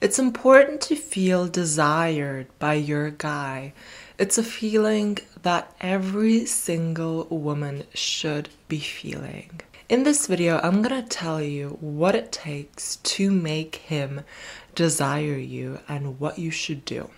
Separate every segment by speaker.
Speaker 1: It's important to feel desired by your guy. It's a feeling that every single woman should be feeling. In this video, I'm gonna tell you what it takes to make him desire you and what you should do.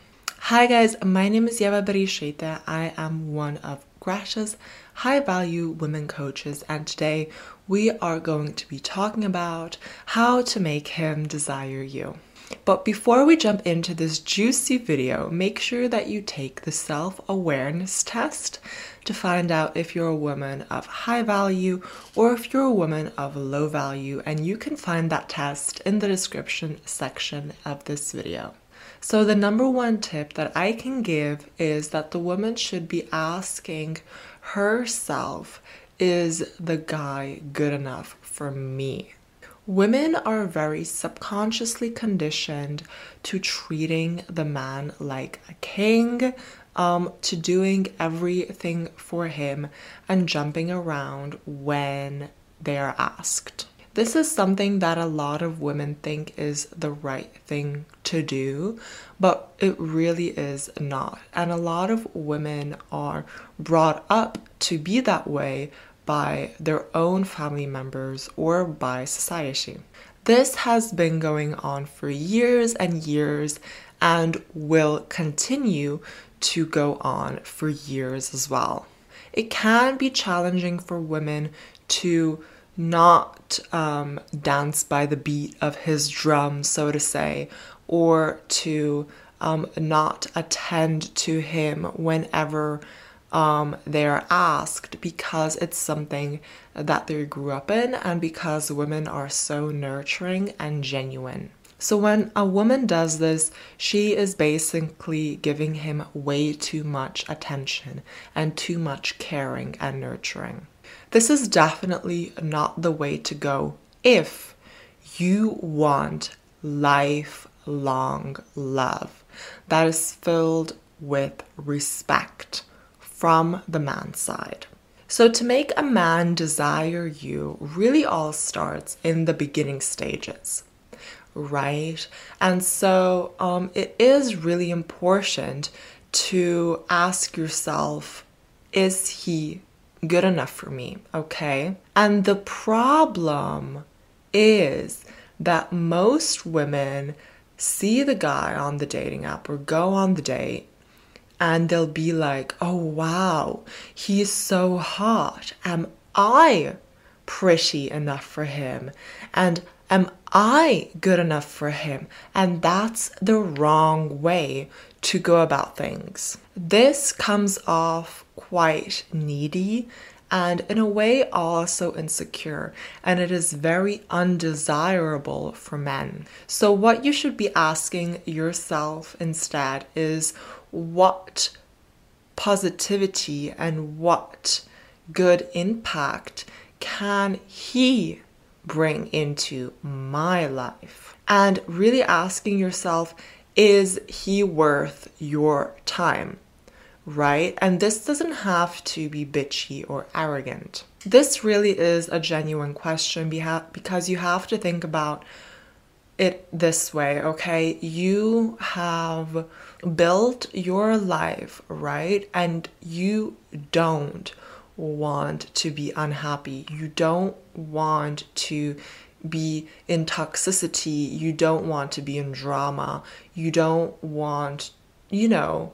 Speaker 1: Hi guys, my name is Yeva Berisheta. I am one of Greta's high value women coaches, and today we are going to be talking about how to make him desire you. But before we jump into this juicy video, make sure that you take the self awareness test to find out if you're a woman of high value or if you're a woman of low value, and you can find that test in the description section of this video. So, the number one tip that I can give is that the woman should be asking herself, Is the guy good enough for me? Women are very subconsciously conditioned to treating the man like a king, um, to doing everything for him and jumping around when they are asked. This is something that a lot of women think is the right thing to do, but it really is not. And a lot of women are brought up to be that way by their own family members or by society. This has been going on for years and years and will continue to go on for years as well. It can be challenging for women to not um, dance by the beat of his drum, so to say, or to um, not attend to him whenever um, they're asked because it's something that they grew up in and because women are so nurturing and genuine. So, when a woman does this, she is basically giving him way too much attention and too much caring and nurturing. This is definitely not the way to go if you want lifelong love that is filled with respect from the man's side. So, to make a man desire you really all starts in the beginning stages, right? And so, um, it is really important to ask yourself is he good enough for me? Okay. And the problem is that most women see the guy on the dating app or go on the date and they'll be like, oh wow, he's so hot. Am I pretty enough for him? And am I good enough for him? And that's the wrong way to go about things. This comes off quite needy and in a way also insecure, and it is very undesirable for men. So, what you should be asking yourself instead is what positivity and what good impact can he bring into my life? And really asking yourself, is he worth your time? Right? And this doesn't have to be bitchy or arrogant. This really is a genuine question because you have to think about it this way, okay? You have built your life, right? And you don't want to be unhappy. You don't want to be in toxicity. You don't want to be in drama. You don't want, you know,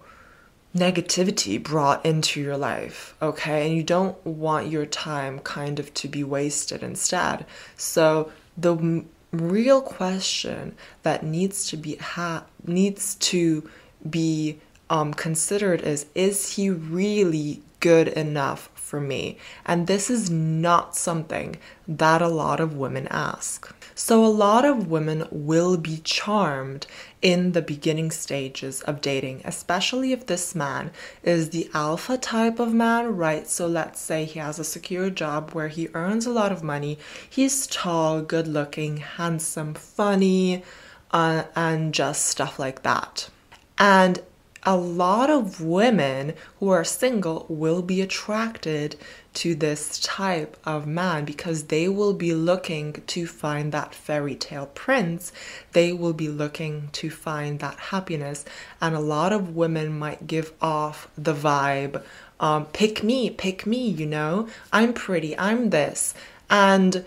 Speaker 1: negativity brought into your life, okay? And you don't want your time kind of to be wasted instead. So the real question that needs to be ha- needs to be um, considered is is he really good enough for me? And this is not something that a lot of women ask. So, a lot of women will be charmed in the beginning stages of dating, especially if this man is the alpha type of man, right? So, let's say he has a secure job where he earns a lot of money, he's tall, good looking, handsome, funny, uh, and just stuff like that. And a lot of women who are single will be attracted to this type of man because they will be looking to find that fairy tale prince. They will be looking to find that happiness. And a lot of women might give off the vibe um, pick me, pick me, you know, I'm pretty, I'm this. And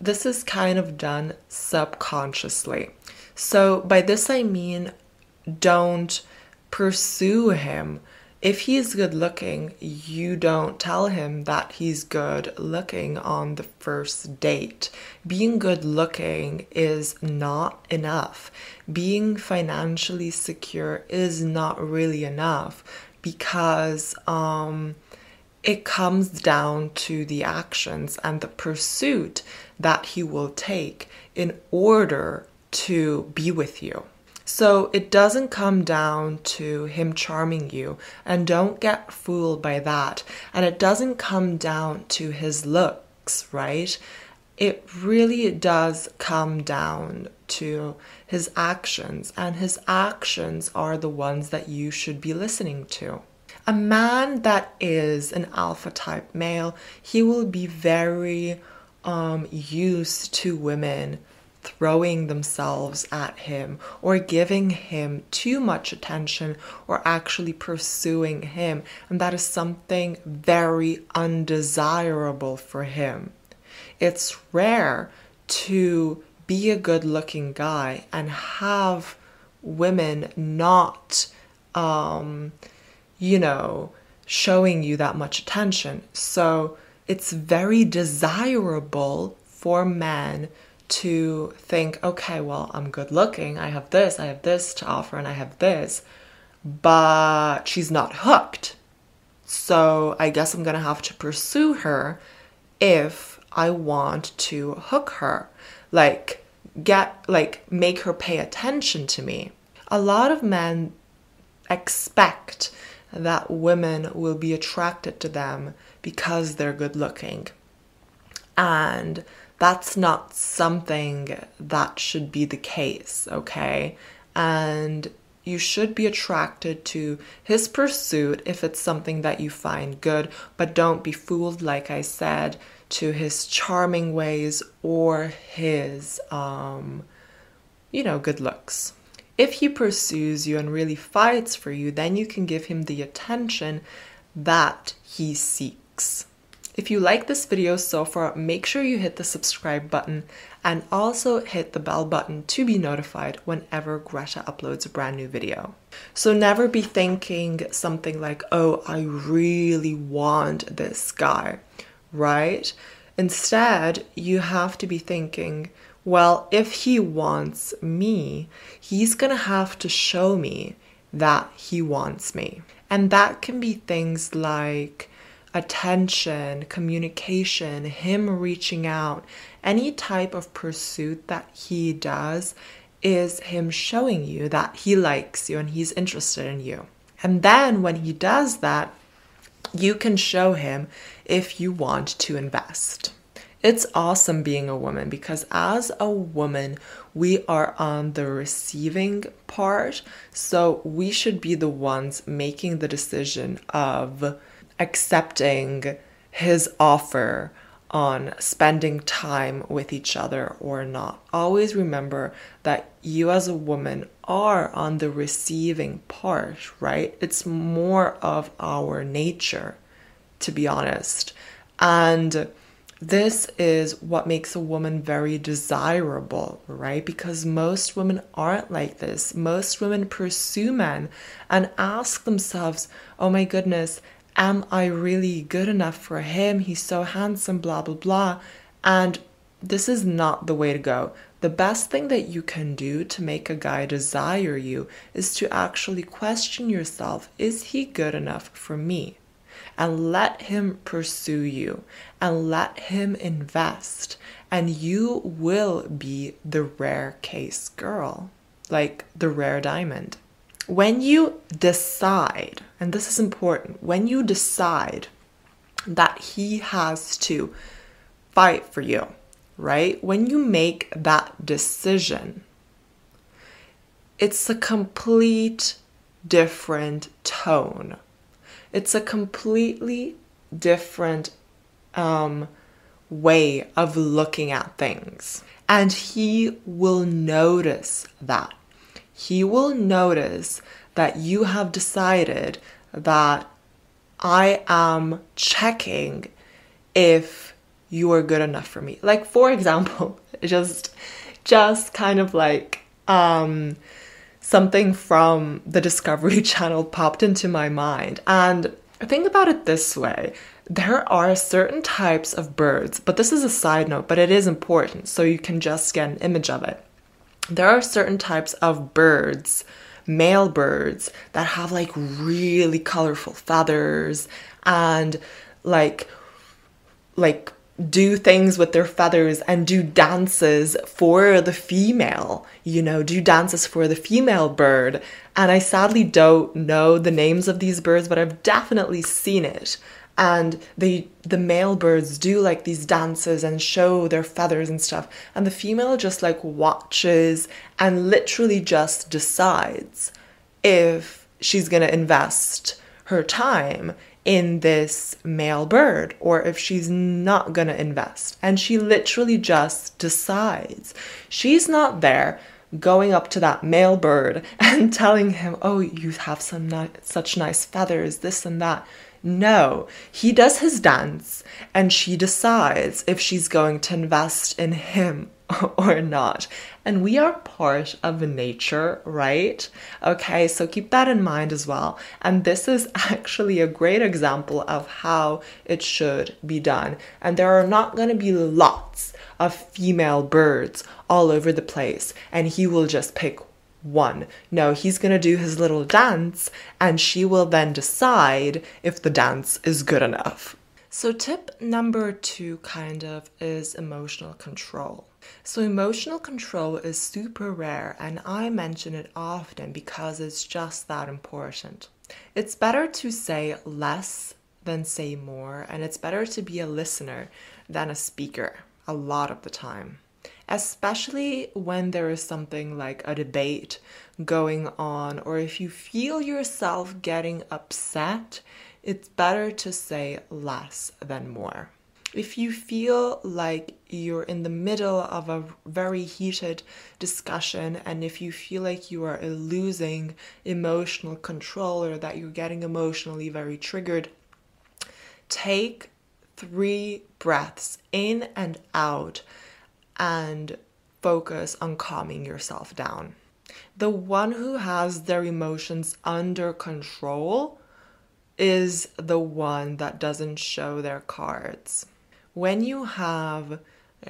Speaker 1: this is kind of done subconsciously. So, by this I mean, don't pursue him. If he's good looking, you don't tell him that he's good looking on the first date. Being good looking is not enough. Being financially secure is not really enough because um, it comes down to the actions and the pursuit that he will take in order to be with you. So it doesn't come down to him charming you, and don't get fooled by that. And it doesn't come down to his looks, right? It really does come down to his actions, and his actions are the ones that you should be listening to. A man that is an alpha type male, he will be very um, used to women throwing themselves at him or giving him too much attention or actually pursuing him. And that is something very undesirable for him. It's rare to be a good looking guy and have women not, um, you know, showing you that much attention. So it's very desirable for men to think, okay, well, I'm good looking, I have this, I have this to offer, and I have this, but she's not hooked. So I guess I'm gonna have to pursue her if I want to hook her. Like, get, like, make her pay attention to me. A lot of men expect that women will be attracted to them because they're good looking. And that's not something that should be the case, okay? And you should be attracted to his pursuit if it's something that you find good, but don't be fooled, like I said, to his charming ways or his, um, you know, good looks. If he pursues you and really fights for you, then you can give him the attention that he seeks. If you like this video so far, make sure you hit the subscribe button and also hit the bell button to be notified whenever Greta uploads a brand new video. So never be thinking something like, oh, I really want this guy, right? Instead, you have to be thinking, well, if he wants me, he's gonna have to show me that he wants me. And that can be things like attention, communication, him reaching out, any type of pursuit that he does is him showing you that he likes you and he's interested in you. And then when he does that, you can show him if you want to invest. It's awesome being a woman because as a woman, we are on the receiving part. So we should be the ones making the decision of accepting his offer on spending time with each other or not. Always remember that you as a woman are on the receiving part, right? It's more of our nature, to be honest. And this is what makes a woman very desirable, right? Because most women aren't like this. Most women pursue men and ask themselves, oh my goodness, am I really good enough for him? He's so handsome, blah, blah, blah. And this is not the way to go. The best thing that you can do to make a guy desire you is to actually question yourself is he good enough for me? And let him pursue you and let him invest, and you will be the rare case girl, like the rare diamond. When you decide, and this is important, when you decide that he has to fight for you, right? When you make that decision, it's a complete different tone. It's a completely different um, way of looking at things. And he will notice that. He will notice that you have decided that I am checking if you are good enough for me. Like for example, just just kind of like um something from the Discovery Channel popped into my mind. And think about it this way there are certain types of birds, but this is a side note, but it is important, so you can just get an image of it. There are certain types of birds, male birds, that have like really colorful feathers and like like do things with their feathers and do dances for the female, you know, do dances for the female bird. And I sadly don't know the names of these birds, but I've definitely seen it. And they the male birds do like these dances and show their feathers and stuff. And the female just like watches and literally just decides if she's gonna invest her time in this male bird or if she's not going to invest. And she literally just decides. She's not there going up to that male bird and telling him, "Oh, you have some ni- such nice feathers, this and that." No, he does his dance and she decides if she's going to invest in him or not. And we are part of nature, right? Okay, so keep that in mind as well. And this is actually a great example of how it should be done. And there are not going to be lots of female birds all over the place, and he will just pick one. No, he's going to do his little dance, and she will then decide if the dance is good enough. So, tip number two kind of is emotional control. So, emotional control is super rare, and I mention it often because it's just that important. It's better to say less than say more, and it's better to be a listener than a speaker a lot of the time especially when there is something like a debate going on, or if you feel yourself getting upset, it's better to say less than more. If you feel like you're in the middle of a very heated discussion, and if you feel like you are losing emotional control or that you're getting emotionally very triggered, take three breaths in and out and focus on calming yourself down. The one who has their emotions under control is the one that doesn't show their cards. When you have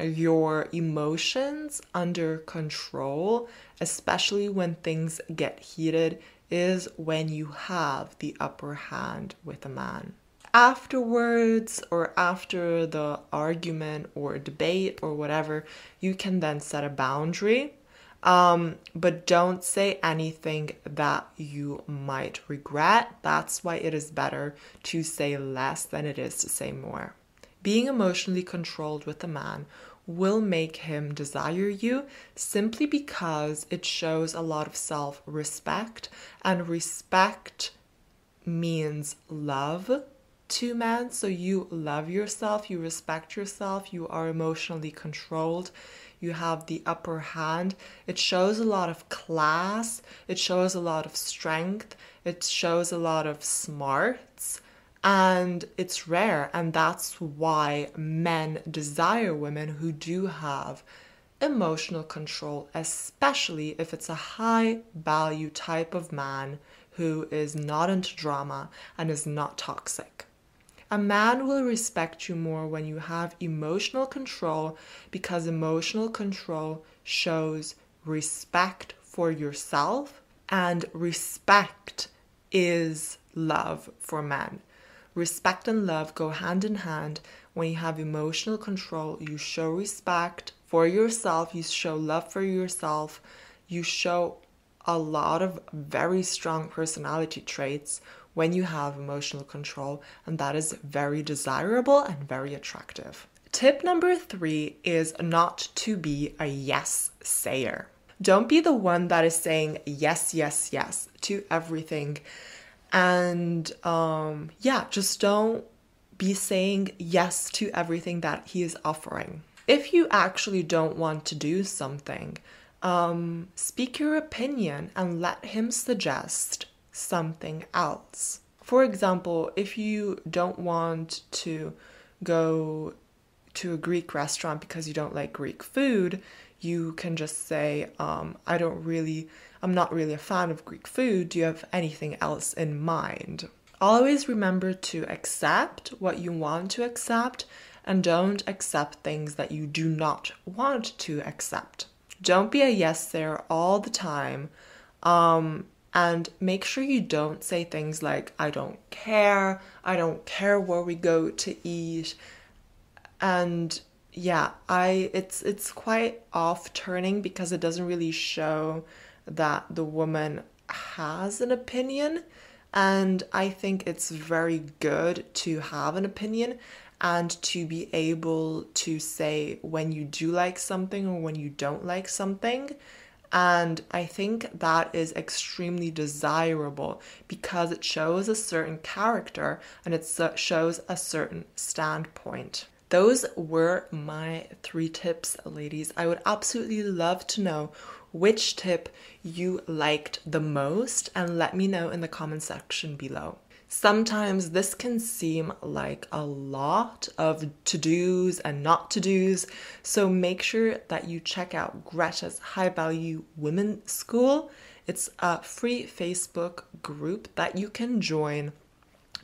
Speaker 1: your emotions under control, especially when things get heated, is when you have the upper hand with a man afterwards or after the argument or debate or whatever, you can then set a boundary. Um, but don't say anything that you might regret. That's why it is better to say less than it is to say more. Being emotionally controlled with a man will make him desire you simply because it shows a lot of self respect, and respect means love to men. So you love yourself, you respect yourself, you are emotionally controlled, you have the upper hand. It shows a lot of class, it shows a lot of strength, it shows a lot of smarts. And it's rare, and that's why men desire women who do have emotional control, especially if it's a high value type of man who is not into drama and is not toxic. A man will respect you more when you have emotional control because emotional control shows respect for yourself and respect is love for men. Respect and love go hand in hand. When you have emotional control, you show respect for yourself, you show love for yourself, you show a lot of very strong personality traits when you have emotional control, and that is very desirable and very attractive. Tip number three is not to be a yes sayer. Don't be the one that is saying yes, yes, yes to everything. And um, yeah, just don't be saying yes to everything that he is offering. If you actually don't want to do something, um, speak your opinion and let him suggest something else. For example, if you don't want to go to a Greek restaurant because you don't like Greek food, you can just say, um, I don't really, I'm not really a fan of Greek food. Do you have anything else in mind? Always remember to accept what you want to accept and don't accept things that you do not want to accept. Don't be a yes there all the time. Um, and make sure you don't say things like, I don't care, I don't care where we go to eat. And yeah, I it's it's quite off turning because it doesn't really show that the woman has an opinion. And I think it's very good to have an opinion and to be able to say when you do like something or when you don't like something and I think that is extremely desirable because it shows a certain character and it shows a certain standpoint. Those were my three tips, ladies. I would absolutely love to know which tip you liked the most and let me know in the comment section below. Sometimes this can seem like a lot of to dos and not to dos, so make sure that you check out Greta's High Value Women School. It's a free Facebook group that you can join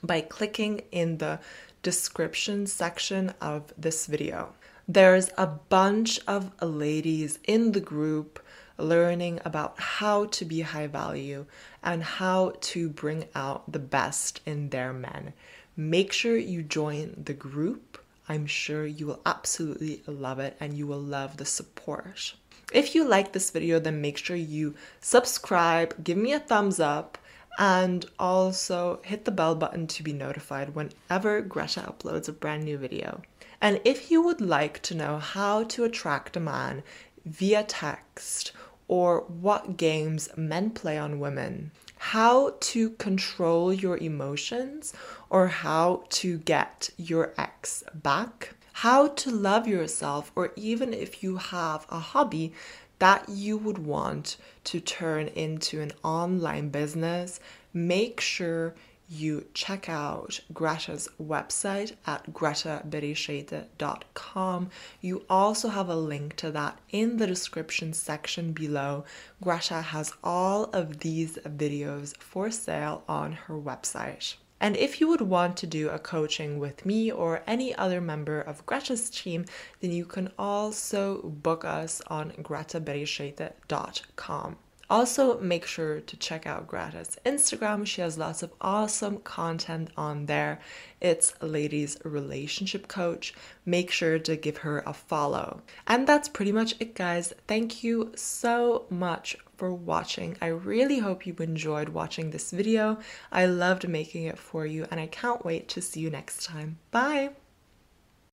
Speaker 1: by clicking in the description section of this video. There's a bunch of ladies in the group learning about how to be high value and how to bring out the best in their men. Make sure you join the group. I'm sure you will absolutely love it and you will love the support. If you like this video, then make sure you subscribe, give me a thumbs up, and also hit the bell button to be notified whenever Greta uploads a brand new video. And if you would like to know how to attract a man via text or what games men play on women, how to control your emotions or how to get your ex back, how to love yourself, or even if you have a hobby that you would want to turn into an online business, make sure you check out Greta's website at gretabereisaite.com. You also have a link to that in the description section below. Greta has all of these videos for sale on her website. And if you would want to do a coaching with me or any other member of Greta's team, then you can also book us on gretabereisaite.com. Also, make sure to check out Greta's Instagram. She has lots of awesome content on there. It's Ladies Relationship Coach. Make sure to give her a follow. And that's pretty much it, guys. Thank you so much for watching. I really hope you enjoyed watching this video. I loved making it for you, and I can't wait to see you next time. Bye!